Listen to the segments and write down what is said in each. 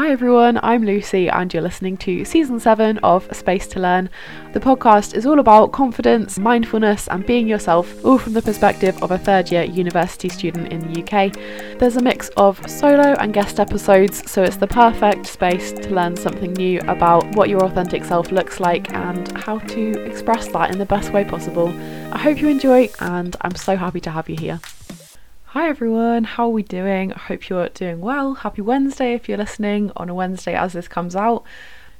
Hi everyone, I'm Lucy, and you're listening to season 7 of Space to Learn. The podcast is all about confidence, mindfulness, and being yourself, all from the perspective of a third year university student in the UK. There's a mix of solo and guest episodes, so it's the perfect space to learn something new about what your authentic self looks like and how to express that in the best way possible. I hope you enjoy, and I'm so happy to have you here. Hi everyone, how are we doing? I hope you're doing well. Happy Wednesday if you're listening on a Wednesday as this comes out.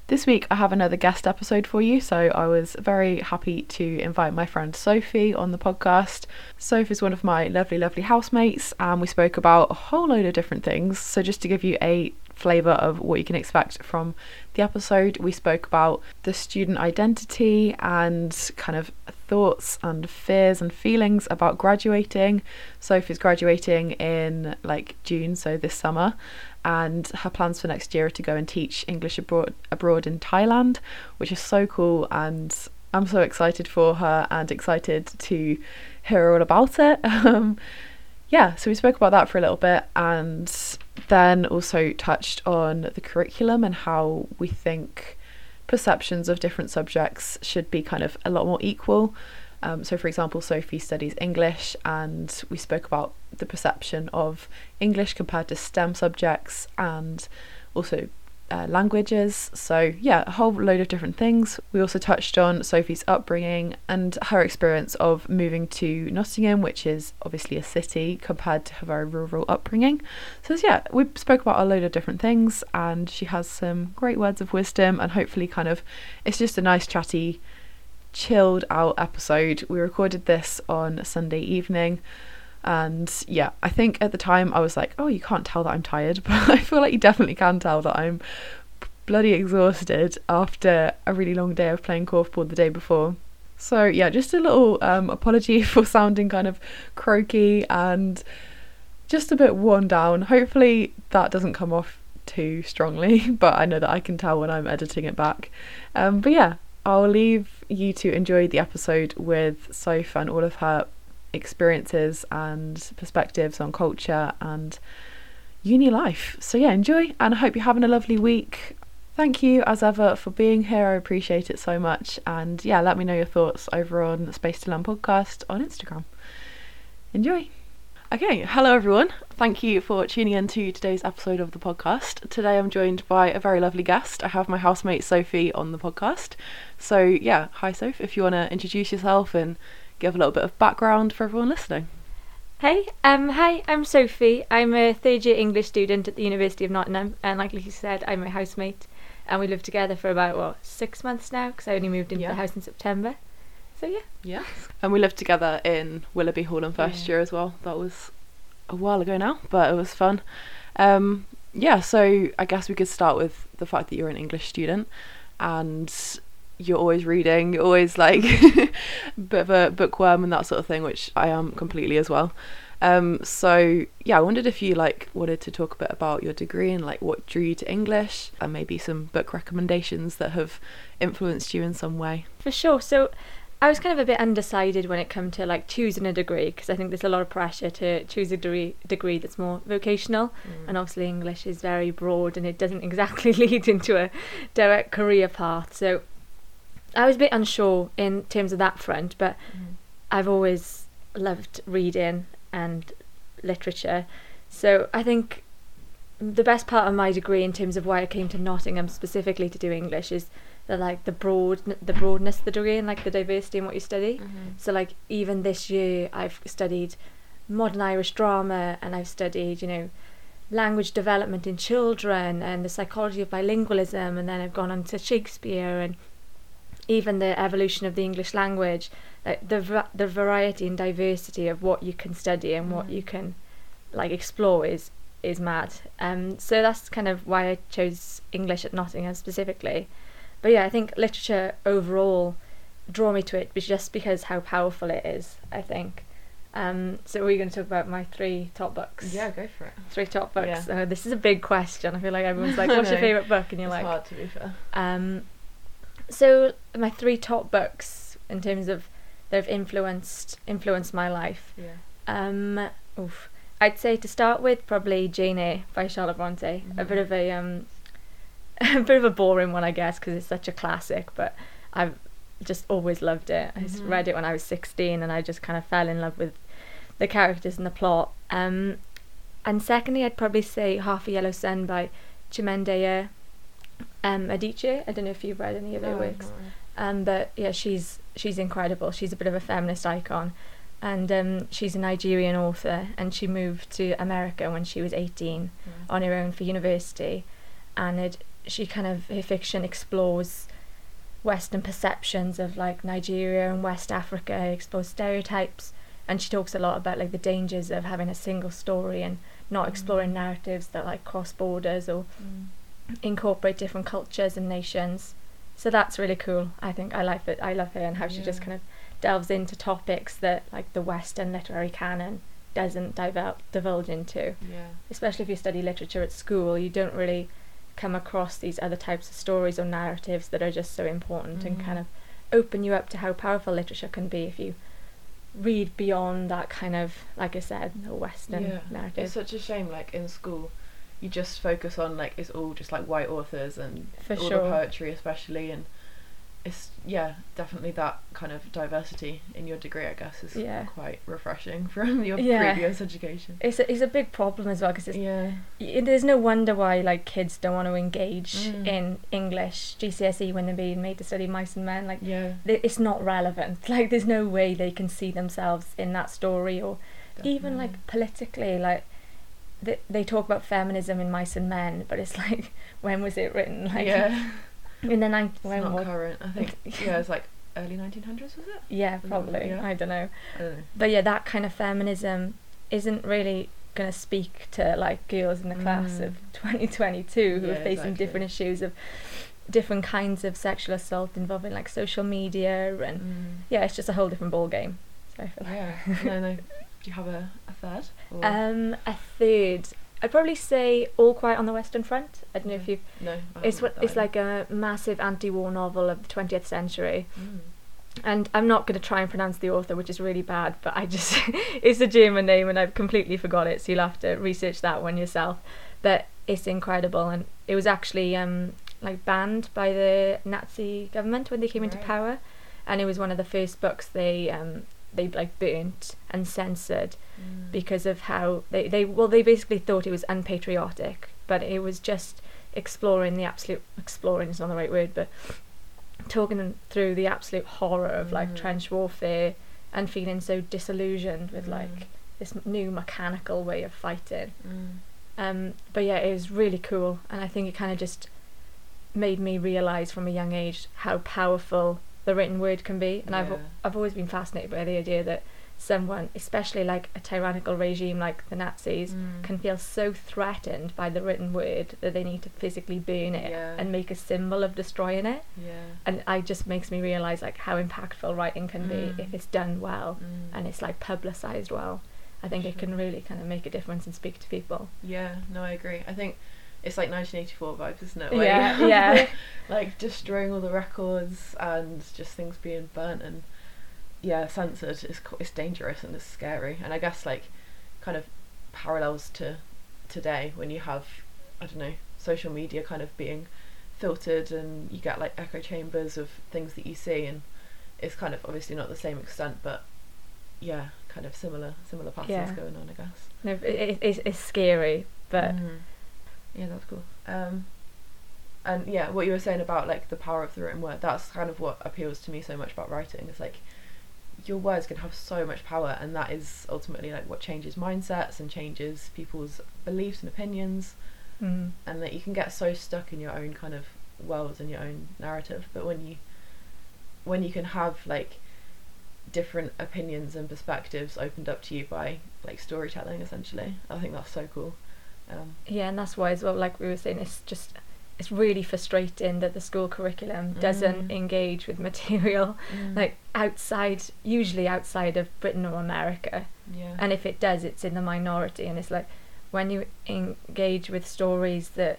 This week I have another guest episode for you, so I was very happy to invite my friend Sophie on the podcast. Sophie is one of my lovely, lovely housemates, and we spoke about a whole load of different things. So, just to give you a flavour of what you can expect from the episode, we spoke about the student identity and kind of thoughts and fears and feelings about graduating. Sophie's graduating in like June, so this summer, and her plans for next year are to go and teach English abroad abroad in Thailand, which is so cool and I'm so excited for her and excited to hear all about it. Um, yeah, so we spoke about that for a little bit and then also touched on the curriculum and how we think perceptions of different subjects should be kind of a lot more equal. Um, so, for example, Sophie studies English, and we spoke about the perception of English compared to STEM subjects and also uh, languages. So, yeah, a whole load of different things. We also touched on Sophie's upbringing and her experience of moving to Nottingham, which is obviously a city, compared to her very rural upbringing. So, yeah, we spoke about a load of different things, and she has some great words of wisdom, and hopefully, kind of, it's just a nice, chatty, chilled out episode. We recorded this on Sunday evening. And yeah, I think at the time I was like, oh, you can't tell that I'm tired, but I feel like you definitely can tell that I'm bloody exhausted after a really long day of playing korfball the day before. So yeah, just a little um, apology for sounding kind of croaky and just a bit worn down. Hopefully that doesn't come off too strongly, but I know that I can tell when I'm editing it back. Um, but yeah, I'll leave you to enjoy the episode with Soph and all of her experiences and perspectives on culture and uni life. So, yeah, enjoy and I hope you're having a lovely week. Thank you as ever for being here. I appreciate it so much. And yeah, let me know your thoughts over on Space to Learn podcast on Instagram. Enjoy. Okay, hello everyone. Thank you for tuning in to today's episode of the podcast. Today I'm joined by a very lovely guest. I have my housemate Sophie on the podcast. So, yeah, hi Soph, if you want to introduce yourself and give a little bit of background for everyone listening. Hey, um, hi, I'm Sophie. I'm a third year English student at the University of Nottingham, and like Lucy said, I'm a housemate, and we lived together for about what six months now because I only moved into Yeah. the house in September. So yeah, Yeah. And we lived together in Willoughby Hall in first Yeah. year as well. That was a while ago now, but it was fun. Um, yeah, so I guess we could start with the fact that you're an English student and you're always reading, you're always like a bit of a bookworm and that sort of thing, which I am completely as well. Um, so yeah, I wondered if you like wanted to talk a bit about your degree and like what drew you to English and maybe some book recommendations that have influenced you in some way. for sure. So I was kind of a bit undecided when it come to like choosing a degree because I think there's a lot of pressure to choose a degree degree that's more vocational, and obviously English is very broad and it doesn't exactly lead into a direct career path. So I was a bit unsure in terms of that front, but mm-hmm. I've always loved reading and literature. So I think the best part of my degree in terms of why I came to Nottingham specifically to do English is the like the broad the broadness of the degree and like the diversity in what you study. Mm-hmm. So like even this year I've studied modern Irish drama and I've studied, you know, language development in children and the psychology of bilingualism and then I've gone on to Shakespeare and even the evolution of the English language, like the the variety and diversity of what you can study and what you can like explore is is mad. Um, so that's kind of why I chose English at Nottingham specifically. But yeah, I think literature overall draw me to it, but just because how powerful it is. I think. Um, so we're going to talk about my three top books. Yeah, go for it. Three top books. Yeah. Oh, this is a big question. I feel like everyone's like, "What's your favorite book?" And you're it's like, hard to be fair. um, so my three top books in terms of that have influenced influenced my life. Yeah. Um, oof. I'd say to start with probably Jane Eyre by Charlotte Bronte. A bit of a um, a bit of a boring one, I guess, because it's such a classic. But I've just always loved it. I Mhm. read it when I was 16 and I just kind of fell in love with the characters and the plot. Um, and secondly, I'd probably say Half a Yellow Sun by Chimamanda um, Adichie. I don't know if you've read any of her No, works. really. Um, but yeah, she's she's incredible. She's a bit of a feminist icon, and um, she's a Nigerian author. And she moved to America when she was 18 Yeah. on her own for university, and it, she kind of her fiction explores Western perceptions of like Nigeria and West Africa, explores stereotypes, and she talks a lot about like the dangers of having a single story and not exploring narratives that like cross borders or Mm. Incorporate different cultures and nations. So that's really cool. I think I like it. I love her and how she just kind of delves into topics that like the Western literary canon doesn't divul- divulge into. Yeah. Especially if you study literature at school, you don't really come across these other types of stories or narratives that are just so important and Mhm. kind of open you up to how powerful literature can be if you read beyond that kind of, like I said, the Western yeah. narrative. It's such a shame. Like in school, you just focus on like it's all just like white authors and For all sure. the poetry, especially, and it's yeah, definitely that kind of diversity in your degree. I guess is Yeah. quite refreshing from your Yeah. previous education. It's a, it's a big problem as well because Yeah. y- there's no wonder why like kids don't want to engage Mm. in English GCSE when they're being made to study mice and men. Like Yeah. it's not relevant. Like there's no way they can see themselves in that story or even like politically like they, they talk about feminism in mice and men but it's like when was it written like yeah. in the nine It's when not was current. I think yeah, it's like early 1900s, was it? yeah probably yeah. I don't know I don't know. but yeah that kind of feminism isn't really going to speak to like girls in the class Mm. of 2022 who Yeah, are facing exactly. different issues of different kinds of sexual assault involving like social media and Mm. yeah it's just a whole different ball game so I feel like Yeah. no, no. Do you have a, a third? Or- um a third I'd probably say All Quiet on the Western Front I don't know if you've no. It's what it's that like a massive anti-war novel of the 20th century. Mm. and I'm not going to try and pronounce the author, which is really bad, but I just it's a German name and I've completely forgot it, so you'll have to research that one yourself. But it's incredible, and it was actually um like banned by the Nazi government when they came into power, and it was one of the first books they um they like burnt and censored Mm. because of how they they well they basically thought it was unpatriotic, but it was just exploring the absolute exploring is not the right word, but talking through the absolute horror of like Mhm. trench warfare and feeling so disillusioned with Mm. like this new mechanical way of fighting. Mm. Um, but yeah, it was really cool, and I think it kind of just made me realize from a young age how powerful the written word can be. And I've I've always been fascinated by the idea that someone, especially like a tyrannical regime like the Nazis, Mm. can feel so threatened by the written word that they need to physically burn it Yeah. and make a symbol of destroying it. Yeah. And it just makes me realize like how impactful writing can be Mm. if it's done well Mm. and it's like publicized well. I think it can really kind of make a difference and speak to people. Yeah, no, I agree. I think it's like 1984 vibes, isn't it? Yeah, yeah. like destroying all the records and just things being burnt and yeah, censored. It's co- it's dangerous and it's scary. And I guess like kind of parallels to today when you have I don't know social media kind of being filtered and you get like echo chambers of things that you see and it's kind of obviously not the same extent but yeah kind of similar similar patterns Yeah. going on I guess No, it, it, it's, it's scary, but Mhm. Yeah, that's cool. Um, and yeah, what you were saying about like the power of the written word, that's kind of what appeals to me so much about writing. It's like your words can have so much power, and that is ultimately like what changes mindsets and changes people's beliefs and opinions, mm, and that you can get so stuck in your own kind of world and your own narrative. But when you when you can have like different opinions and perspectives opened up to you by like storytelling essentially i think that's so cool um, yeah, and that's why as well, like we were saying, it's just it's really frustrating that the school curriculum doesn't Mm. engage with material like outside, usually outside of Britain or America. yeah and if it does it's in the minority and it's like when you engage with stories that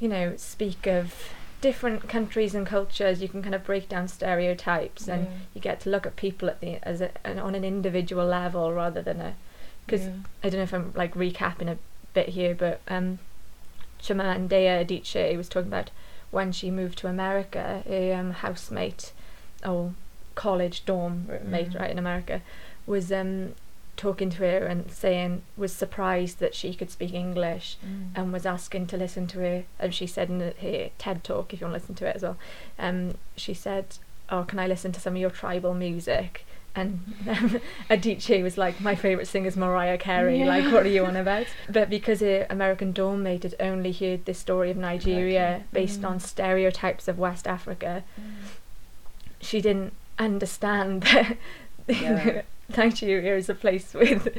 you know speak of different countries and cultures you can kind of break down stereotypes and Yeah. you get to look at people at the as a, an, on an individual level rather than a because Yeah. I don't know if I'm like recapping a bit here but um Chimamanda Adichie was talking about when she moved to America, a um, housemate or college dorm mate Mm. right in America was um, talking to her and saying was surprised that she could speak English and was asking to listen to her. And she said in her TED talk, if you want to listen to it as well, um, she said, "Oh, can I listen to some of your tribal music?" And um, Adichie was like, "My favorite singer is Mariah Carey. Yeah. Like, what are you on about?" But because her American dorm mate had only heard this story of Nigeria Exactly. based Mm. on stereotypes of West Africa, she didn't understand that Yeah. Nigeria is a place with,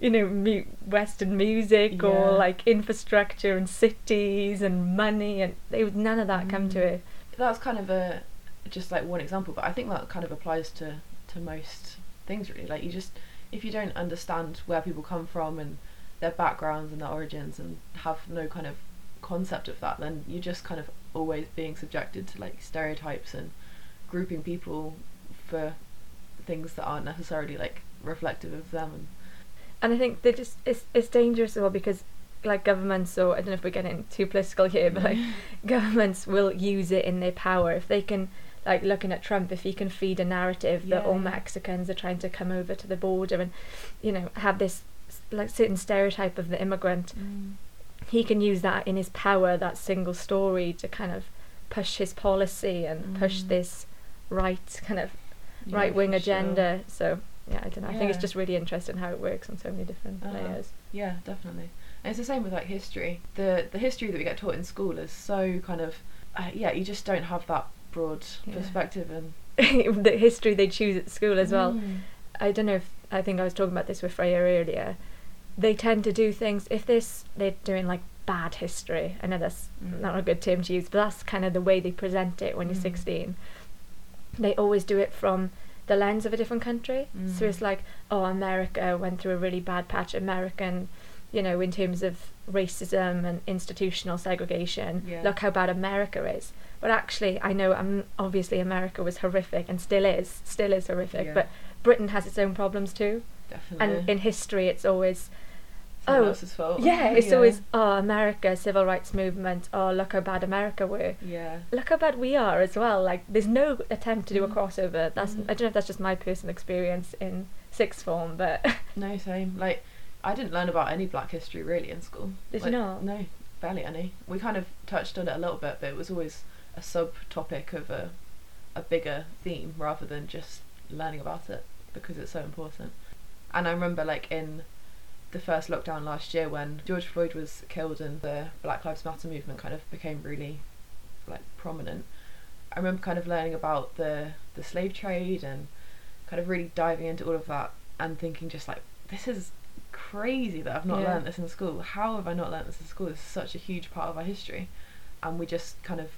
you know, mu- Western music or like infrastructure and cities and money, and was none of that come to it. that's kind of a just like one example but i think that kind of applies to to most things really like you just if you don't understand where people come from and their backgrounds and their origins and have no kind of concept of that then you're just kind of always being subjected to like stereotypes and grouping people for things that aren't necessarily like reflective of them and And I think they just it's it's dangerous as well because like governments or I don't know if we're getting too political here, but like governments will use it in their power if they can. Like looking at Trump, if he can feed a narrative that all. Mexicans are trying to come over to the border and, you know, have this like certain stereotype of the immigrant, he can use that in his power, that single story, to kind of push his policy and push Mm. this right kind of Yeah, right wing for sure. agenda. So yeah, I don't know. I think it's just really interesting how it works on so many different Uh-huh. layers. Yeah, definitely. And it's the same with like history. The the history that we get taught in school is so kind of uh, yeah, you just don't have that broad Yeah. perspective and the history they choose at school as well. Mm. I don't know if I think I was talking about this with Freya earlier. They tend to do things if this they're doing like bad history. I know that's Mm. not a good term to use, but that's kind of the way they present it when you're Mm. 16. They always do it from the lens of a different country. So Mm. it's like, oh, America went through a really bad patch. American, you know, in terms of racism and institutional segregation. Yeah. Look how bad America is. But actually, I know um, obviously America was horrific and still is, still is horrific. Yeah. But Britain has its own problems too. Definitely. And in history, it's always Someone oh, else's fault. yeah, it's always oh America, civil rights movement. Oh, look how bad America were. Yeah. Look how bad we are as well. Like, there's no attempt to do a Mm. crossover. That's Mm. I don't know if that's just my personal experience in sixth form, but No, same. Like I didn't learn about any black history really in school. Did you not? No, barely any. We kind of touched on it a little bit, but it was always a subtopic of a a bigger theme rather than just learning about it because it's so important. And I remember like in the first lockdown last year when George Floyd was killed and the Black Lives Matter movement kind of became really like prominent. I remember kind of learning about the the slave trade and kind of really diving into all of that and thinking just like this is crazy that I've not Yeah. learned this in school. How have I not learned this in school? Is such a huge part of our history, and we just kind of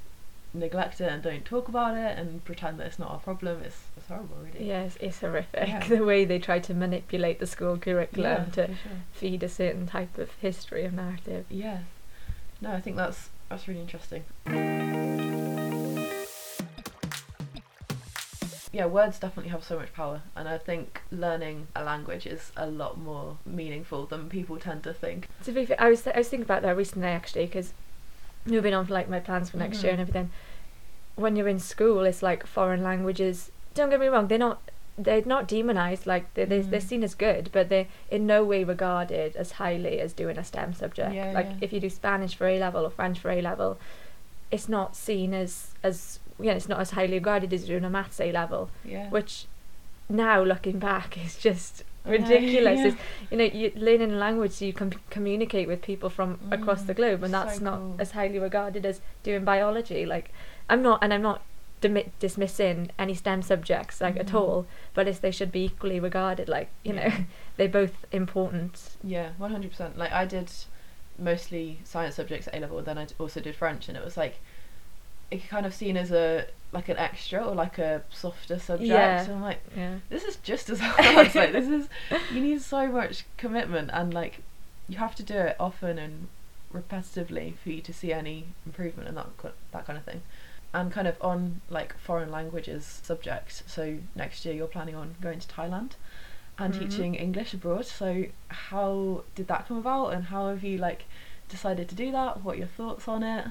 neglect it and don't talk about it and pretend that it's not our problem. It's, it's horrible, really. yes, it's horrific Yeah. the way they try to manipulate the school curriculum Yeah, to sure. feed a certain type of history or narrative. Yeah. No, I think that's that's really interesting. Yeah, words definitely have so much power, and I think learning a language is a lot more meaningful than people tend to think. To be fair, I was I was thinking about that recently actually because moving on for like my plans for next year Mhm. and everything. When you're in school, it's like foreign languages. Don't get me wrong; they're not they're not demonized. Like they're they're, they're Mm. seen as good, but they're in no way regarded as highly as doing a STEM subject. Yeah, like yeah. if you do Spanish for A level or French for A level, it's not seen as as yeah, it's not as highly regarded as doing a maths A level. Yeah. Which now looking back is just ridiculous. yeah. It's, you know, you learning a language so you can communicate with people from across the Mm, globe, and so that's not cool. as highly regarded as doing biology. Like, I'm not, and I'm not dimi- dismissing any STEM subjects like at Mhm. all, but it's, they should be equally regarded. Like, you know, they're both important. Yeah, one hundred percent. Like I did mostly science subjects at A level, then I also did French, and it was like kind of seen as a like an extra or like a softer subject. Yeah. So I'm like, Yeah. this is just as hard. like this is you need so much commitment and like you have to do it often and repetitively for you to see any improvement and that that kind of thing. And kind of on like foreign languages subject. So next year you're planning on going to Thailand and Mhm. teaching English abroad. So how did that come about and how have you like decided to do that? What are your thoughts on it,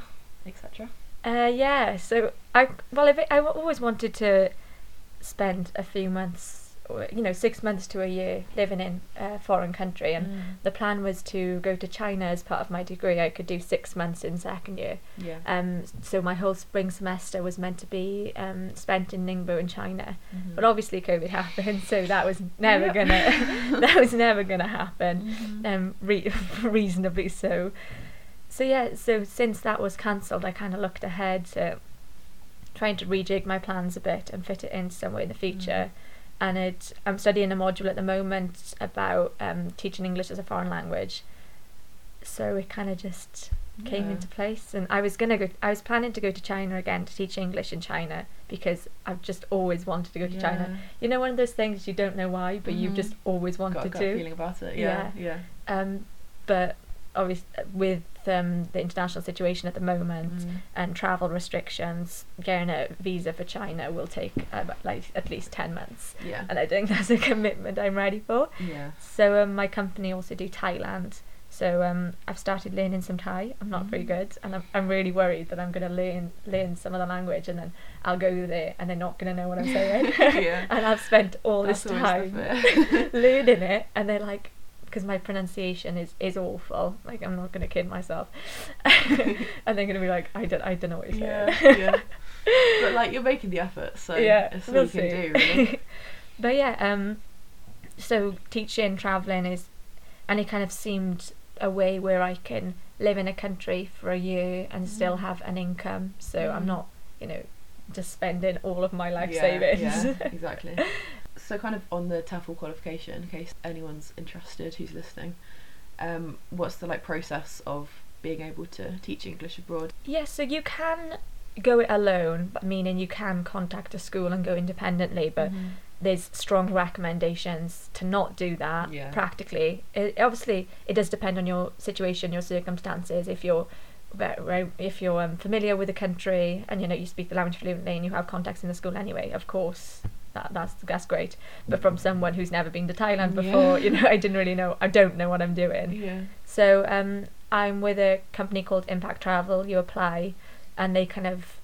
etc. Uh, yeah. So I well, it, I always wanted to spend a few months, or you know, six months to a year living in a foreign country, and Mm. the plan was to go to China as part of my degree. I could do six months in second year. Yeah. Um, so my whole spring semester was meant to be um, spent in Ningbo in China, Mhm. but obviously COVID happened, so that was never gonna that was never gonna happen. Mhm. Um, re- reasonably so. So yeah, so since that was cancelled, I kind of looked ahead to trying to rejig my plans a bit and fit it in somewhere in the future. And it, I'm studying a module at the moment about um, teaching English as a foreign language. So it kind of just came Yeah. into place and I was gonna go I was planning to go to China again to teach English in China because I've just always wanted to go to China. You know one of those things you don't know why but you've Mhm. just always Got wanted gut to. feeling about it. Yeah. Yeah. Um but obviously with um, the international situation at the moment Mm. and travel restrictions, getting a visa for China will take about like at least 10 months. Yeah. And I think that's a commitment I'm ready for. Yeah. So um, my company also do Thailand. So um, I've started learning some Thai. I'm not very Mhm. good, and I'm, I'm really worried that I'm going to learn learn some of the language, and then I'll go there and they're not going to know what I'm saying. Yeah. and I've spent all That's this time learning it, and they're like, because my pronunciation is is awful. Like I'm not going to kid myself, and they're going to be like, I don't I don't know what you're yeah. saying. Yeah. But like you're making the effort, so yeah, it's all we'll you can see. do. Really. but yeah, um, so teaching, traveling is, and it kind of seemed a way where I can live in a country for a year and still Mm. have an income. So I'm Mm. not, you know, just spending all of my life yeah, savings. Yeah, exactly. So kind of on the TEFL qualification, in case anyone's interested who's listening, um, what's the like process of being able to teach English abroad? Yeah, so you can go it alone, but meaning you can contact a school and go independently, but Mhm. there's strong recommendations to not do that Yeah. practically. It, obviously, it does depend on your situation, your circumstances. If you're if you're um, familiar with the country and you know you speak the language fluently and you have contacts in the school anyway, of course. That, that's that's great, but from someone who's never been to Thailand Yeah. before, you know, I didn't really know. I don't know what I'm doing. yeah. So um, I'm with a company called Impact Travel. You apply, and they kind of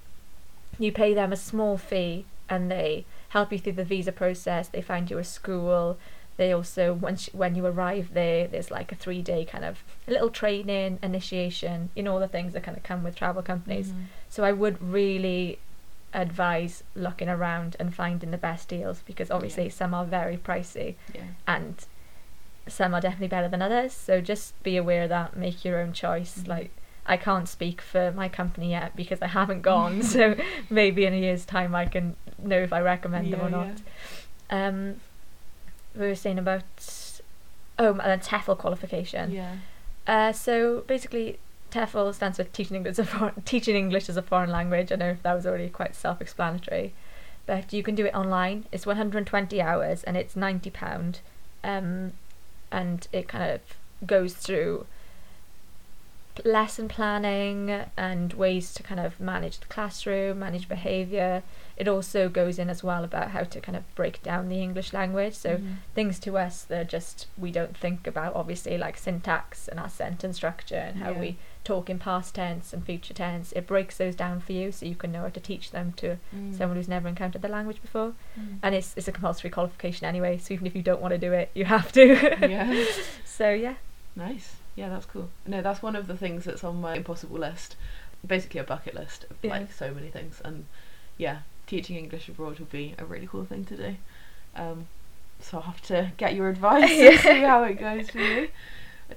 you pay them a small fee, and they help you through the visa process. They find you a school. They also once when you arrive there, there's like a three day kind of a little training, initiation. You know all the things that kind of come with travel companies. Mhm. So I would really advise looking around and finding the best deals because obviously Yeah. some are very pricey Yeah. and some are definitely better than others. So just be aware of that, make your own choice. Mhm. Like I can't speak for my company yet because I haven't gone, so maybe in a year's time I can know if I recommend them or Yeah, not. Um, we were saying about oh, and then TEFL qualification. Yeah. Uh, so basically, TEFL stands for teaching English as a foreign, teaching English as a foreign language. I know that was already quite self-explanatory, but you can do it online. It's 120 hours and it's 90 pound, um, and it kind of goes through lesson planning and ways to kind of manage the classroom, manage behaviour. It also goes in as well about how to kind of break down the English language. So Mhm. things to us that just we don't think about obviously like syntax and our sentence structure and how Yeah. we talk in past tense and future tense it breaks those down for you so you can know how to teach them to Mm. someone who's never encountered the language before Mm. and it's, it's a compulsory qualification anyway so even if you don't want to do it you have to yeah. so yeah Nice. Yeah, that's cool. No, that's one of the things that's on my impossible list. Basically, a bucket list of Yeah. like so many things. And yeah, teaching English abroad would be a really cool thing to do. Um, so I'll have to get your advice and see how it goes for you.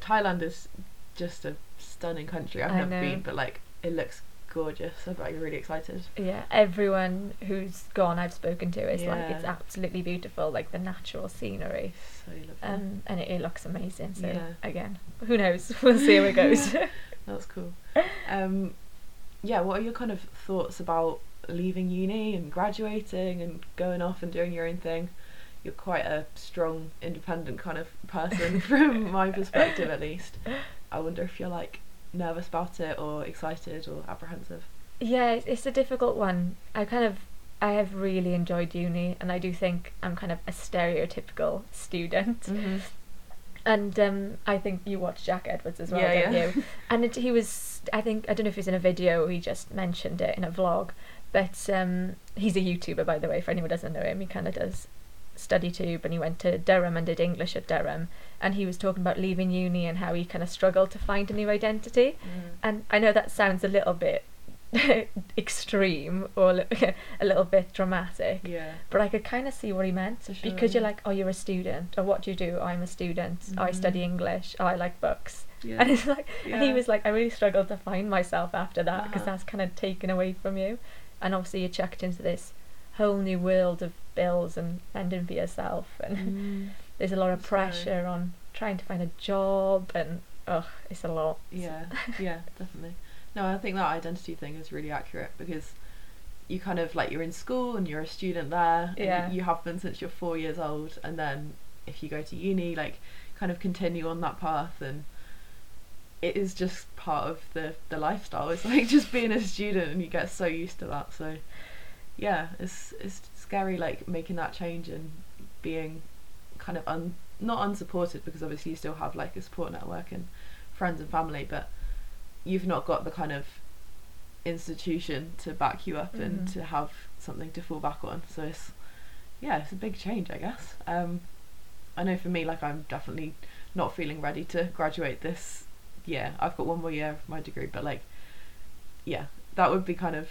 Thailand is just a stunning country. I've I never know. been, but like it looks gorgeous. I'm you're really excited. yeah everyone who's gone I've spoken to is like it's absolutely beautiful like the natural scenery So um, and it, it looks amazing so Yeah. again who knows we'll see how it goes That's cool. Um, yeah, what are your kind of thoughts about leaving uni and graduating and going off and doing your own thing? You're quite a strong, independent kind of person from my perspective, at least. I wonder if you're like nervous about it or excited or apprehensive. Yeah, it's, a difficult one. I kind of, I have really enjoyed uni, and I do think I'm kind of a stereotypical student. And um, I think you watched Jack Edwards as well, Yeah, don't yeah. you? And it, he was, I think, I don't know if he's in a video he just mentioned it in a vlog, but um, he's a YouTuber, by the way, for anyone who doesn't know him. He kind of does study tube and he went to Durham and did English at Durham. And he was talking about leaving uni and how he kind of struggled to find a new identity. And I know that sounds a little bit extreme or a little bit dramatic, Yeah. but I could kind of see what he meant sure, because you're yeah. like, oh, you're a student, or what do you do? Oh, I'm a student. Oh, I study English. Oh, I like books. Yeah. And it's like, and he was like, I really struggled to find myself after that because Uh-huh. that's kind of taken away from you, and obviously you're chucked into this whole new world of bills and fending for yourself, and Mm. there's a lot of pressure on trying to find a job, and ugh, it's a lot. Yeah, yeah, definitely. No, I think that identity thing is really accurate because you kind of like you're in school and you're a student there. and Yeah. You have been since you're four years old, and then if you go to uni, like kind of continue on that path, and it is just part of the the lifestyle. It's like just being a student, and you get so used to that. So, yeah, it's it's scary like making that change and being kind of un not unsupported because obviously you still have like a support network and friends and family, but you've not got the kind of institution to back you up and Mhm. to have something to fall back on. So it's yeah, it's a big change, I guess. Um, I know for me, like I'm definitely not feeling ready to graduate this year. I've got one more year of my degree, but like, yeah, that would be kind of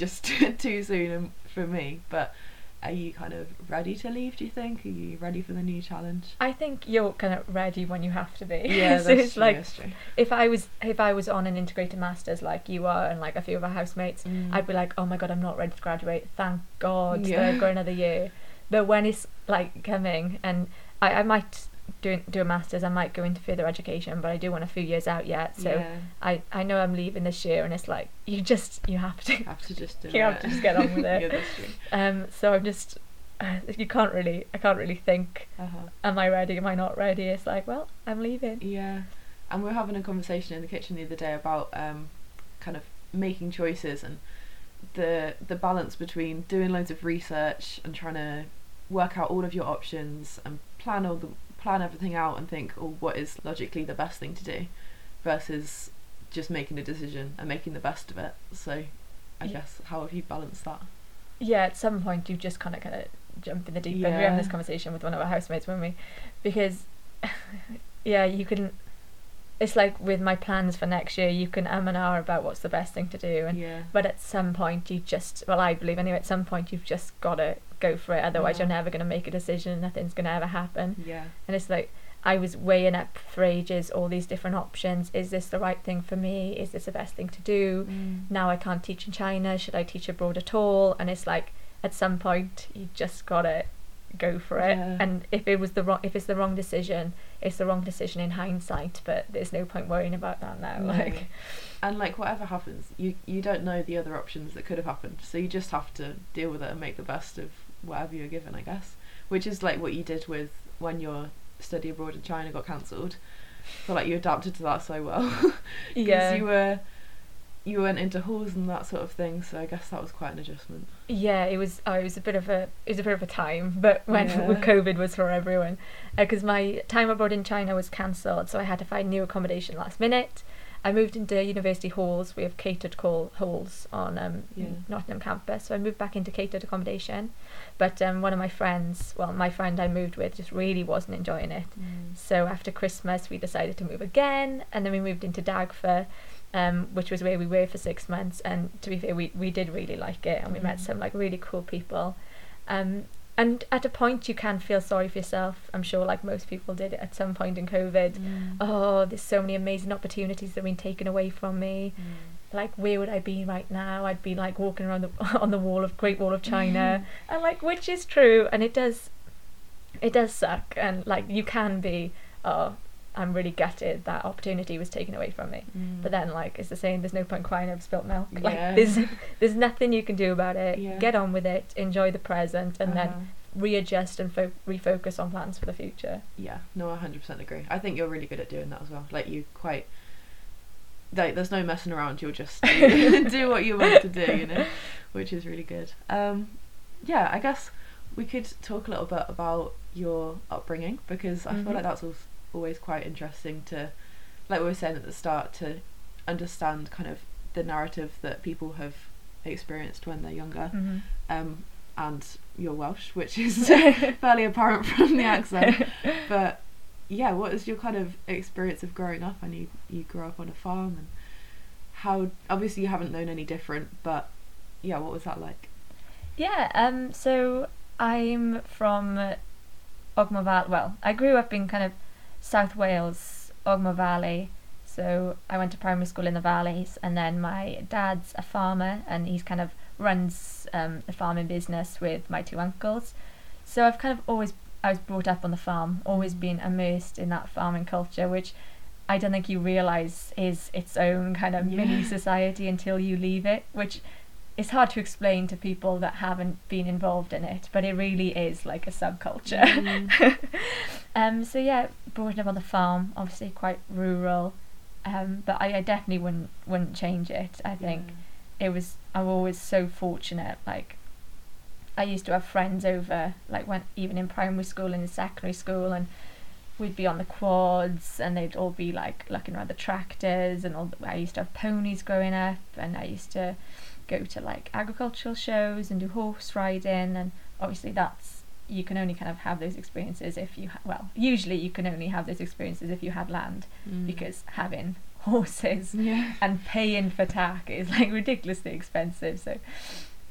just too soon for me. But are you kind of ready to leave? Do you think? Are you ready for the new challenge? I think you're kind of ready when you have to be. Yeah, so that's it's true, like that's true. if I was if I was on an integrated masters like you are and like a few of our housemates, Mm. I'd be like, oh my god, I'm not ready to graduate. Thank God Yeah. I've got another year. But when it's like coming, and I, I might do do a masters, I might go into further education, but I do want a few years out yet. So yeah, I I know I'm leaving this year, and it's like you just you have to. have to just do You have to just get on with it. yeah. Um, so I'm just. You can't really, I can't really think. Uh-huh. Am I ready? Am I not ready? It's like, well, I'm leaving. Yeah, and we were having a conversation in the kitchen the other day about um, kind of making choices and the the balance between doing loads of research and trying to work out all of your options and plan all the plan everything out and think, oh, what is logically the best thing to do, versus just making a decision and making the best of it. So, I Yeah. guess how have you balanced that? yeah, at some point you just kind of kind of jump in the deep end. We were having this conversation with one of our housemates, weren't we? Because, yeah, you can. It's like with my plans for next year, you can um and ah about what's the best thing to do, and yeah, but at some point you just, well, I believe anyway, at some point you've just got to go for it. Otherwise, Yeah. you're never going to make a decision. Nothing's going to ever happen. yeah, And it's like I was weighing up for ages all these different options. Is this the right thing for me? Is this the best thing to do? Mm. now I can't teach in China. Should I teach abroad at all? And it's like at some point you just gotta go for it. Yeah. And if it was the wrong, if it's the wrong decision, it's the wrong decision in hindsight. But there's no point worrying about that now. No. Like, and like whatever happens you you don't know the other options that could have happened so you just have to deal with it and make the best of whatever you're given i guess which is like what you did with when your study abroad in china got cancelled feel like you adapted to that so well because yeah, you were you went into halls and that sort of thing so i guess that was quite an adjustment yeah. It was. Oh, it was a bit of a. It was a bit of a time. But when Yeah. COVID was for everyone, because my time abroad in China was cancelled, so I had to find new accommodation last minute. I moved into university halls. We have catered call halls on um, Yeah. Nottingham campus, so I moved back into catered accommodation. But um, one of my friends, well, my friend I moved with, just really wasn't enjoying it. So after Christmas, we decided to move again, and then we moved into Dagfa, um, which was where we were for six months. And to be fair, we, we did really like it, and we met Mm. some like really cool people. Um, and at a point, you can feel sorry for yourself. I'm sure, like most people did at some point in COVID. Mm. Oh, there's so many amazing opportunities that have been taken away from me. Like, where would I be right now? I'd be like walking around the on the wall of Great Wall of China, and like, which is true, and it does, it does suck, and like, you can be, oh, I'm really gutted that opportunity was taken away from me. Mm. But then, like, it's the saying, there's no point crying over spilt milk. Yeah. Like, there's there's nothing you can do about it. Yeah. Get on with it, enjoy the present, and Uh-huh. then readjust and fo- refocus on plans for the future. yeah no i 100% agree i think you're really good at doing that as well like you quite like there's no messing around you'll just do, do what you want to do you know which is really good um yeah i guess we could talk a little bit about your upbringing because I Mhm. feel like that's al- always quite interesting to, like we were saying at the start, to understand kind of the narrative that people have experienced when they're younger. Mm-hmm. Um, and you're Welsh, which is fairly apparent from the accent. But yeah, what is your kind of experience of growing up? And you you grew up on a farm, and how obviously you haven't known any different, but yeah, what was that like? Yeah, um, so I'm from Ogmore Valley. Well, I grew up in kind of South Wales, Ogmore Valley. So I went to primary school in the valleys, and then my dad's a farmer, and he's kind of runs um, the farming business with my two uncles. So I've kind of always I was brought up on the farm, always been immersed in that farming culture, which I don't think you realise is its own kind of mini society until you leave it, which is hard to explain to people that haven't been involved in it, but it really is like a subculture. Mm. um, so yeah, brought up on the farm, obviously quite rural, um, but I, I definitely wouldn't wouldn't change it. I think it was I'm always so fortunate. Like I used to have friends over, like when even in primary school and in secondary school, and we'd be on the quads, and they'd all be like looking around the tractors, and all. I used to have ponies growing up, and I used to go to like agricultural shows and do horse riding, and obviously that's you can only kind of have those experiences if you ha- well usually you can only have those experiences if you had land Mm. because having horses yeah. and paying for tack is like ridiculously expensive. So,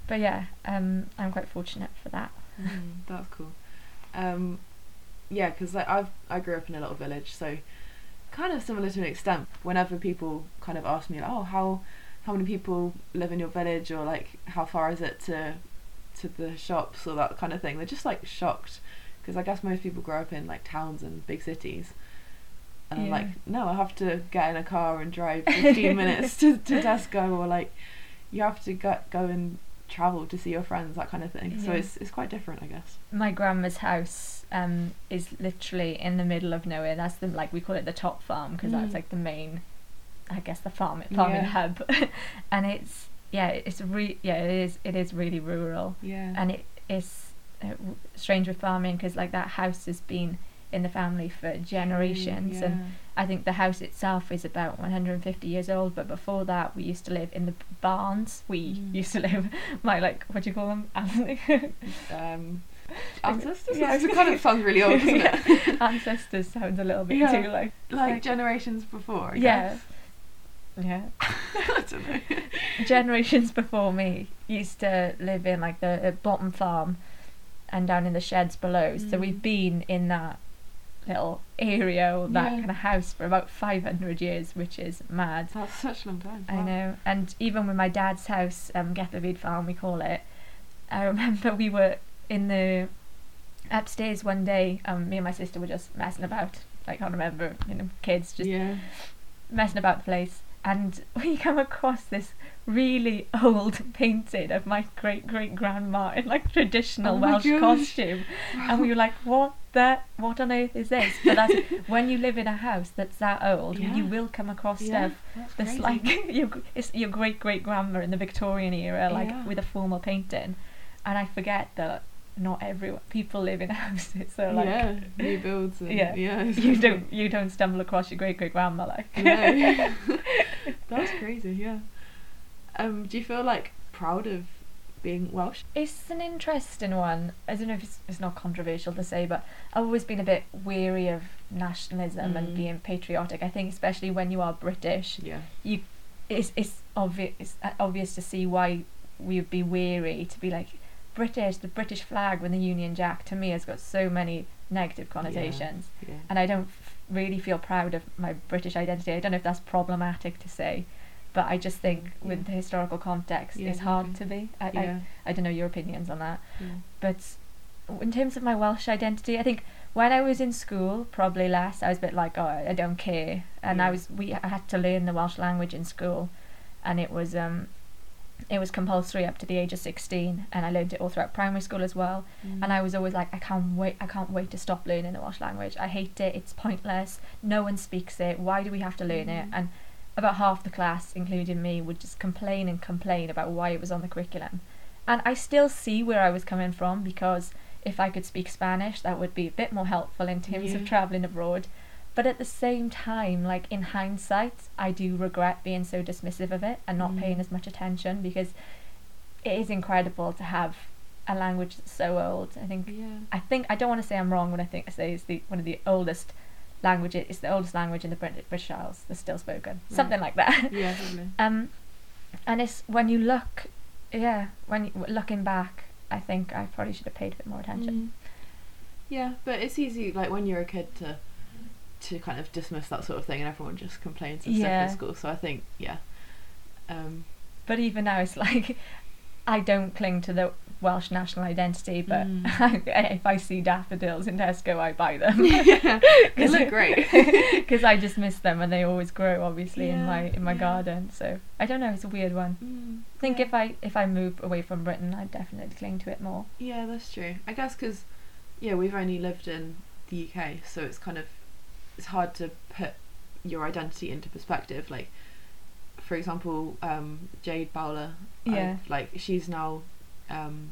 but yeah, um, I'm quite fortunate for that. Mm, that's cool. Um, yeah, because like I've I grew up in a little village, so kind of similar to an extent. Whenever people kind of ask me, like, oh, how how many people live in your village, or like how far is it to to the shops or that kind of thing, they're just like shocked because I guess most people grow up in like towns and big cities. And I'm like, no, I have to get in a car and drive 15 minutes to, to Tesco, or like, you have to go, go and travel to see your friends, that kind of thing. So it's it's quite different, I guess. My grandma's house um, is literally in the middle of nowhere. That's the like we call it the top farm because that's Mm. like the main, I guess the farm farming Yeah. hub, and it's yeah it's re yeah it is it is really rural Yeah. and it is uh, strange with farming because like that house has been in the family for generations and I think the house itself is about 150 years old, but before that, we used to live in the barns. We Mm. used to live, my like, what do you call them? um, ancestors. Yeah. it kind of sounds really old, doesn't it? Ancestors sounds a little bit Yeah. too like, like Like- generations before. I yeah, guess. Yeah. I don't know. Generations before me used to live in like the uh, bottom farm, and down in the sheds below. So Mm. we've been in that little area or that Yeah. kind of house for about 500 years, which is mad. That's such a long time. I know. And even with my dad's house, um, Getherford Farm, we call it, I remember we were in the upstairs one day, um, me and my sister were just messing about. I can't remember, you know, kids just yeah. messing about the place. And we come across this really old painting of my great great grandma in like traditional Oh Welsh gosh. costume. And we were like, what the, what on earth is this? But that's, when you live in a house that's that old, Yeah. you will come across Yeah, stuff that's this crazy. like your it's your great great grandma in the Victorian era, like Yeah. with a formal painting, and I forget that not everyone people live in houses, so like yeah, new builds. And, Yeah. yeah. you don't you don't stumble across your great great grandma like. No. That's crazy. Yeah. Um, do you feel like proud of being Welsh? It's an interesting one. I don't know if it's, it's not controversial to say, but I've always been a bit weary of nationalism and Mm. being patriotic. I think especially when you are British, Yeah. you it's it's obvious it's obvious to see why we would be weary to be like British. The British flag with the Union Jack to me has got so many negative connotations, Yeah. and I don't f- really feel proud of my British identity. I don't know if that's problematic to say, but I just think with the historical context, Yeah, it's hard to be. I, Yeah. I I don't know your opinions on that, yeah. but in terms of my Welsh identity, I think when I was in school, probably less. I was a bit like, oh, I don't care, and I was we I had to learn the Welsh language in school, and it was um, it was compulsory up to the age of sixteen, and I learned it all throughout primary school as well. Mm. And I was always like, I can't wait, I can't wait to stop learning the Welsh language. I hate it. It's pointless. No one speaks it. Why do we have to learn it? Mm. And about half the class, including me, would just complain and complain about why it was on the curriculum. And I still see where I was coming from because if I could speak Spanish, that would be a bit more helpful in terms Yeah. of traveling abroad. But at the same time, like in hindsight, I do regret being so dismissive of it and not Mm. paying as much attention because it is incredible to have a language that's so old. I think Yeah. I think I don't want to say I'm wrong when I think I say it's the one of the oldest languages. It's the oldest language in the British Isles that's still spoken. Right. Something like that. Yeah. Um, and it's when you look, yeah, when you, looking back, I think I probably should have paid a bit more attention. Mm. Yeah, but it's easy like when you're a kid to to kind of dismiss that sort of thing, and everyone just complains and Yeah. stuff in school. So I think yeah. Um, But even now, it's like I don't cling to the Welsh national identity, but Mm. if I see daffodils in Tesco, I buy them. yeah, they look great. because I just miss them and they always grow obviously in my in my yeah. garden so I don't know it's a weird one Mm, I think yeah. if I if I move away from Britain I'd definitely cling to it more Yeah, that's true. I guess because yeah, we've only lived in the UK, so it's kind of it's hard to put your identity into perspective. Like, for example, um, Jade Bowler, Yeah. I've- like she's now um,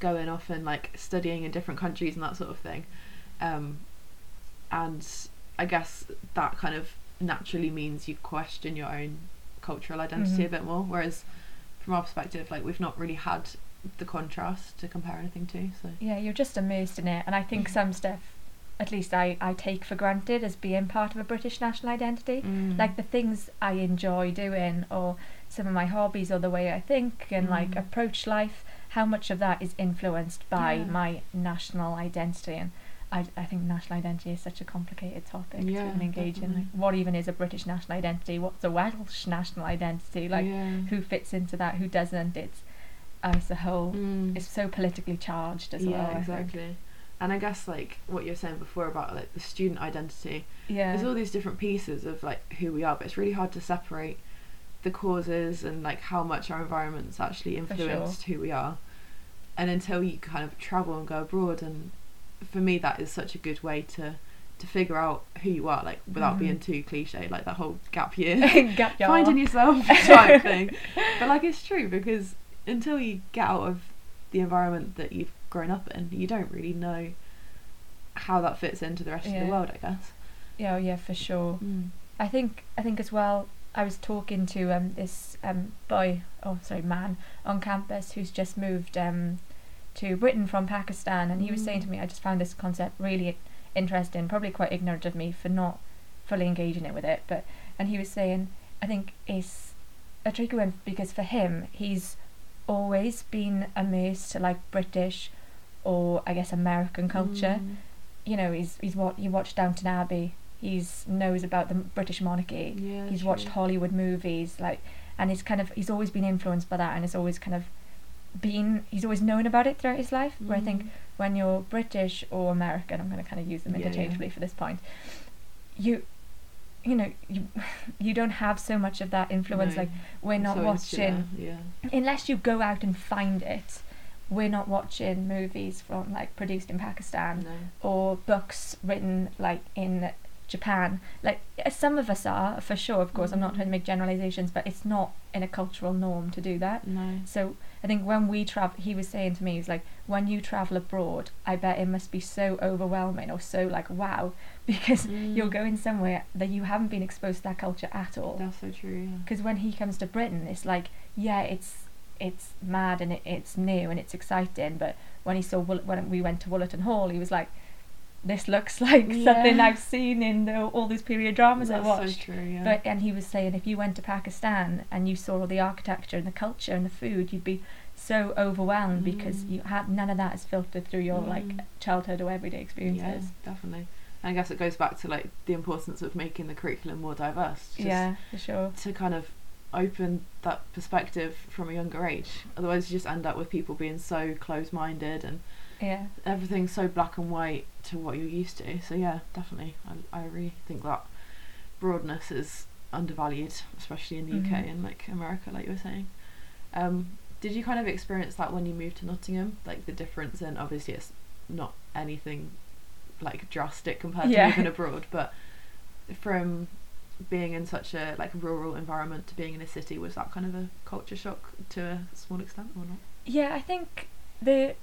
going off and like studying in different countries and that sort of thing, um, and I guess that kind of naturally means you question your own cultural identity Mhm. a bit more. Whereas from our perspective, like we've not really had the contrast to compare anything to. So yeah you're just immersed in it and I think some stuff at least I, I take for granted as being part of a British national identity Mm. like the things I enjoy doing or some of my hobbies or the way I think and like Mm. approach life how much of that is influenced by Yeah. my national identity and I, I think national identity is such a complicated topic Yeah, to engage in. Like, what even is a British national identity? What's a Welsh national identity? Like, yeah. who fits into that? Who doesn't? It's uh, it's a whole. Mm. It's so politically charged as yeah, well. Think. exactly. And I guess like what you were saying before about like the student identity, Yeah. there's all these different pieces of like who we are, but it's really hard to separate the causes and like how much our environment's actually influenced who we are. And until you kind of travel and go abroad, and for me that is such a good way to to figure out who you are, like without Mhm. being too cliche, like that whole gap year. Gap year. finding yourself type thing. But like it's true because until you get out of the environment that you've grown up in, you don't really know how that fits into the rest of the world. I guess. Yeah, oh, yeah, for sure. I think I think as well. I was talking to um this um boy, oh sorry, man on campus who's just moved um to Britain from Pakistan, and he was saying to Mm. me, I just found this concept really interesting. Probably quite ignorant of me for not fully engaging it with it, but and he was saying, I think it's a tricky one because for him, he's always been immersed to like British or I guess American culture Mm. you know, he's he's what he watched Downton Abbey. He's knows about the British monarchy. Yeah, he's true. watched Hollywood movies, like, and he's kind of he's always been influenced by that, and it's always kind of been he's always known about it throughout his life. Where I think Mm. when you're British or American, I'm going to kind of use them Yeah, yeah. interchangeably for this point. You, you know, you you don't have so much of that influence. No. Like we're not so watching Yeah. unless you go out and find it. We're not watching movies from like produced in Pakistan No. or books written like in Japan. Like uh, some of us are for sure. Of course, I'm not Mhm. trying to make generalizations, but it's not in a cultural norm to do that. No. So I think when we travel, he was saying to me, he's like, when you travel abroad, I bet it must be so overwhelming or so like wow, because you're Mm. going somewhere that you haven't been exposed to that culture at all That's so true. Yeah. because when he comes to Britain, it's like yeah, it's it's mad and it, it's new and it's exciting. But when he saw when we went to Wollaton Hall, he was like, "This looks like something I've seen in the, all these period dramas I watched." so true. Yeah. But and he was saying if you went to Pakistan and you saw all the architecture and the culture and the food, you'd be so overwhelmed because Mm. you had none of that is filtered through your like Mm. childhood or everyday yeah, experiences. definitely. And I guess it goes back to like the importance of making the curriculum more diverse. Just Yeah, for sure. to kind of open that perspective from a younger age. Otherwise, you just end up with people being so close-minded and Yeah. everything's so black and white to what you're used to. So yeah, definitely, I, I really think that broadness is undervalued, especially in the UK Mhm. and like America, like you were saying. Um, did you kind of experience that when you moved to Nottingham? Like the difference in obviously it's not anything like drastic compared Yeah. to living abroad, but from being in such a like rural environment to being in a city, was that kind of a culture shock to a small extent or not? Yeah, I think the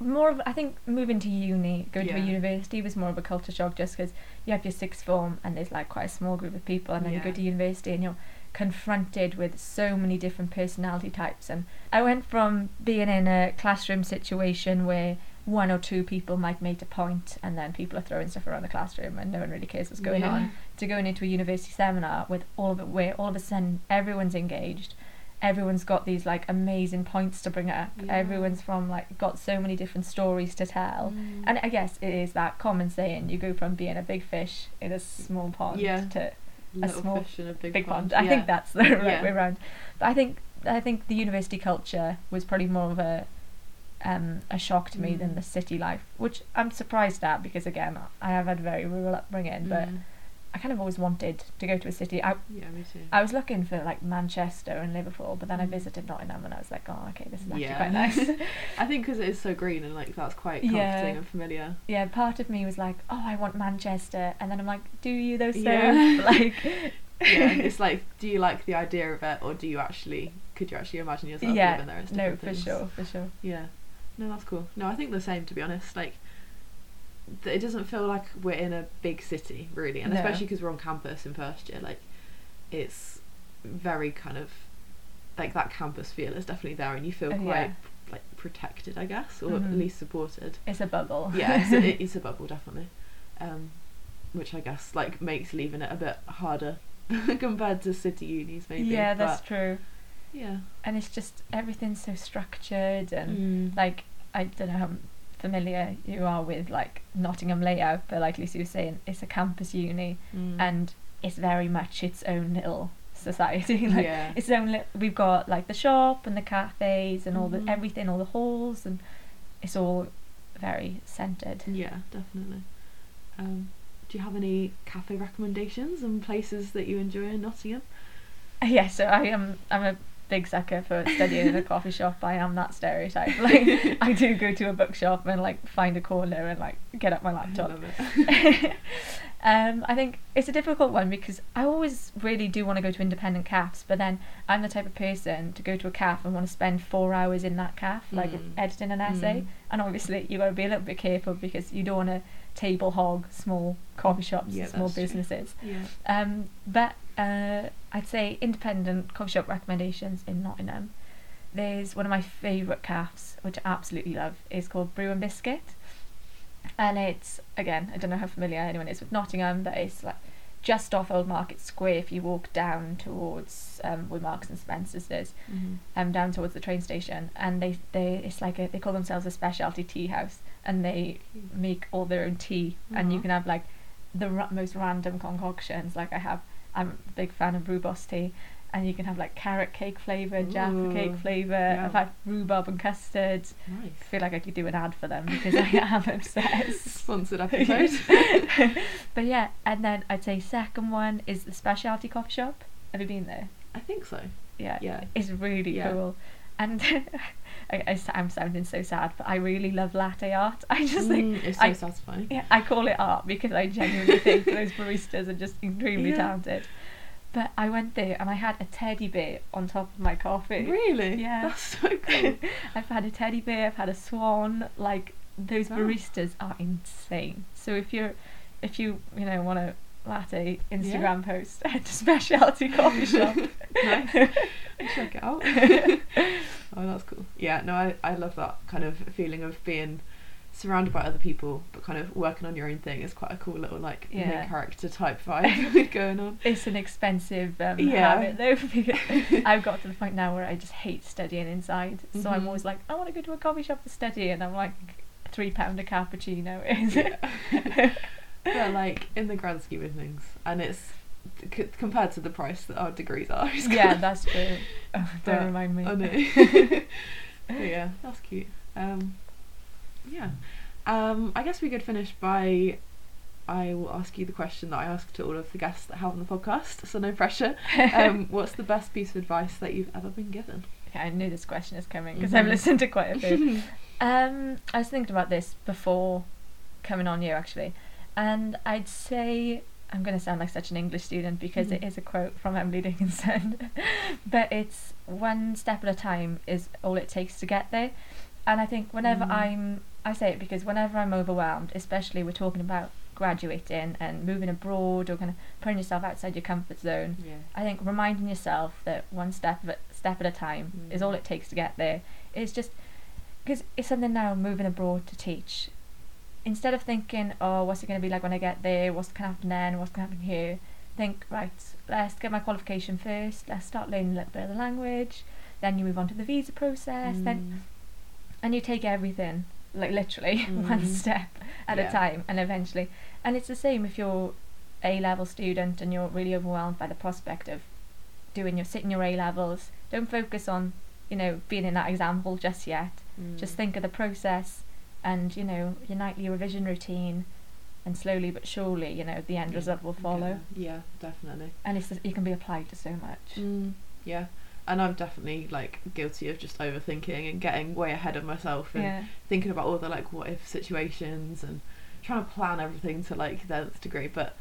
more of I think moving to uni, going to a university was more of a culture shock just because you have your sixth form and there's like quite a small group of people, and then you go to university and you're confronted with so many different personality types. And I went from being in a classroom situation where one or two people might make a point and then people are throwing stuff around the classroom and no one really cares what's going Yeah. on to going into a university seminar with all of it where all of a sudden everyone's engaged everyone's got these like amazing points to bring up Yeah. everyone's from like got so many different stories to tell Mm. and i guess it is that common saying you go from being a big fish in a small pond Yeah. to Little small- fish in a big, big pond, pond. i think that's the right way around but i think i think the university culture was probably more of a um, a shock to me than Mm. the city life, which I'm surprised at because again I have had a very rural upbringing, but Mm. I kind of always wanted to go to a city. I yeah, me too. I was looking for like Manchester and Liverpool, but then I Mm. visited Nottingham and I was like, oh, okay, this is actually Yeah. quite nice. I think because it is so green and like that's quite comforting Yeah. and familiar. yeah, part of me was like, oh, I want Manchester, and then I'm like, do you though, sir? Yeah. like, Yeah, it's like, do you like the idea of it, or do you actually, could you actually imagine yourself yeah, living there? It's no, for things. sure, for sure. Yeah, no, that's cool. No, I think the same to be honest. Like, th- it doesn't feel like we're in a big city really, and No. especially because we're on campus in first year. Like, it's very kind of like that campus feel is definitely there, and you feel Uh, quite yeah. like protected, I guess, or Mhm. at least supported. It's a bubble. yeah, it's a, it's a bubble definitely, um, which I guess like makes leaving it a bit harder compared to city unis maybe. yeah, that's but, true. Yeah. And it's just everything's so structured and Mm. like I don't know how familiar you are with like Nottingham layout, but like Lucy was saying, it's a campus uni Mm. and it's very much its own little society. like yeah, its own. Li- we've got like the shop and the cafes and all Mhm. the everything, all the halls, and it's all very centered. yeah, definitely. Um, do you have any cafe recommendations and places that you enjoy in Nottingham? Yeah, so I am. I'm a big sucker for studying in a coffee shop. I am that stereotype. Like I do go to a bookshop and like find a corner and like get up my I laptop. it. um, I think it's a difficult one because I always really do want to go to independent cafes, but then I'm the type of person to go to a cafe and want to spend four hours in that cafe, like Mm. editing an essay. Mm. And obviously, you got to be a little bit careful because you don't want to table hog small coffee shops, Yeah, and small businesses. yeah. Um, but uh, I'd say independent coffee shop recommendations in Nottingham. There's one of my favourite cafes, which I absolutely love, is called Brew and Biscuit. And it's, again, I don't know how familiar anyone is with Nottingham, but it's like just off Old Market Square if you walk down towards um, where Marks and Spencer's is, Mm-hmm. um, down towards the train station. And they, they it's like a, they call themselves a specialty tea house, and they make all their own tea, and you can have like the ra- most random concoctions. Like I have, I'm a big fan of rhubarb tea, and you can have like carrot cake flavour, jaffa cake flavour. yeah. I've had rhubarb and custard. I feel like I could do an ad for them because I am obsessed. Sponsored episode. but yeah, and then I'd say second one is the specialty coffee shop. Have you been there? I think so. Yeah, Yeah. it's really Yeah. cool. And I, I, am sounding so sad, but I really love latte art. I just think Mm, it's so I- satisfying. yeah, I call it art because I genuinely think those baristas are just extremely Yeah. talented. But I went there and I had a teddy bear on top of my coffee. Really? Yeah. That's so cool. I've had a teddy bear, I've had a swan. Like those Wow. baristas are insane. So if you're, if you you know want a latte Instagram post at a specialty coffee shop, nice. Check it out. oh, that's cool. Yeah, no, I, I love that kind of feeling of being surrounded by other people, but kind of working on your own thing is quite a cool little like Yeah. main character type vibe going on. it's an expensive um, Yeah. habit though. Because I've got to the point now where I just hate studying inside. So I'm Mhm. always like, I want to go to a coffee shop to study, and I'm like, three pound a cappuccino is Yeah. But like in the grand scheme of things, and it's c- compared to the price that our degrees are. yeah, that's true. Oh, don't remind me. I know. But yeah, that's cute. Um, yeah, um, I guess we could finish by. I will ask you the question that I ask to all of the guests that have on the podcast, so no pressure. Um, what's the best piece of advice that you've ever been given? I knew this question is coming because I've Mhm. listened to quite a few. um, I was thinking about this before coming on you actually, and I'd say I'm going to sound like such an English student because it Mhm. is a quote from Emily Dickinson, but it's one step at a time is all it takes to get there, And I think whenever Mm. I'm, I say it because whenever I'm overwhelmed, especially we're talking about graduating and moving abroad or kind of putting yourself outside your comfort zone. Yeah. I think reminding yourself that one step at, step at a time is Mm. all it takes to get there. It's just because it's something now moving abroad to teach. Instead of thinking, oh, what's it going to be like when I get there? What's going to happen then? What's going to happen here? Think, right, let's get my qualification first. Let's start learning a little bit of the language. Then you move on to the visa process. Then and you take everything like literally one Mm. step at Yeah. a time and eventually and it's the same if you're a level student and you're really overwhelmed by the prospect of doing your sitting your A levels don't focus on you know being in that example just yet Mm. just think of the process and you know your nightly revision routine and slowly but surely you know the end Yeah, result will follow Yeah, definitely. and it's it can be applied to so much Mm, yeah. And I'm definitely like guilty of just overthinking and getting way ahead of myself and yeah thinking about all the like what if situations and trying to plan everything to like the nth degree, but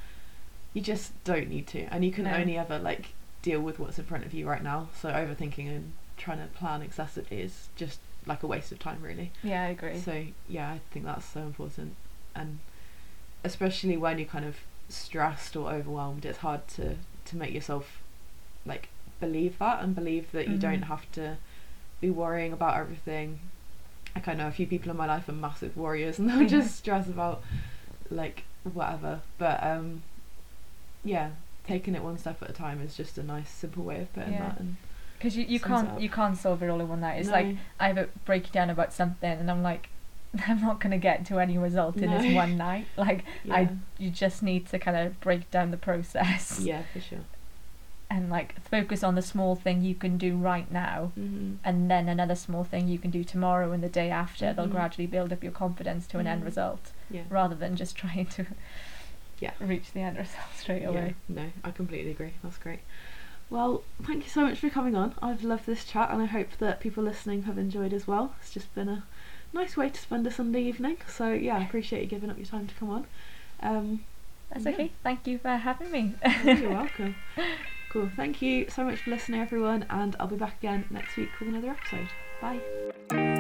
you just don't need to. And you can No. only ever like deal with what's in front of you right now. So overthinking and trying to plan excessively is just like a waste of time really. yeah I agree So yeah, I think that's so important, and especially when you're kind of stressed or overwhelmed, it's hard to to make yourself like believe that and believe that you don't Mhm. have to be worrying about everything. Like I know a few people in my life are massive warriors and they'll just stress about like whatever. But um, yeah, taking it one step at a time is just a nice simple way of putting Yeah. that. And because you, you can't up. you can't solve it all in one night it's like I have a breakdown about something and I'm like I'm not going to get to any result in No. this one night like yeah, I you just need to kind of break down the process yeah, for sure. and like focus on the small thing you can do right now Mm-hmm. and then another small thing you can do tomorrow and the day after they'll Mhm. gradually build up your confidence to an end Mhm. result Yeah. rather than just trying to Yeah. reach the end result straight away Yeah, no, I completely agree. That's great. Well, thank you so much for coming on. I've loved this chat and I hope that people listening have enjoyed as well. It's just been a nice way to spend a Sunday evening. So yeah, I appreciate you giving up your time to come on. Um, that's Yeah. okay thank you for having me you're welcome. Cool. Thank you so much for listening, everyone, and I'll be back again next week with another episode. Bye.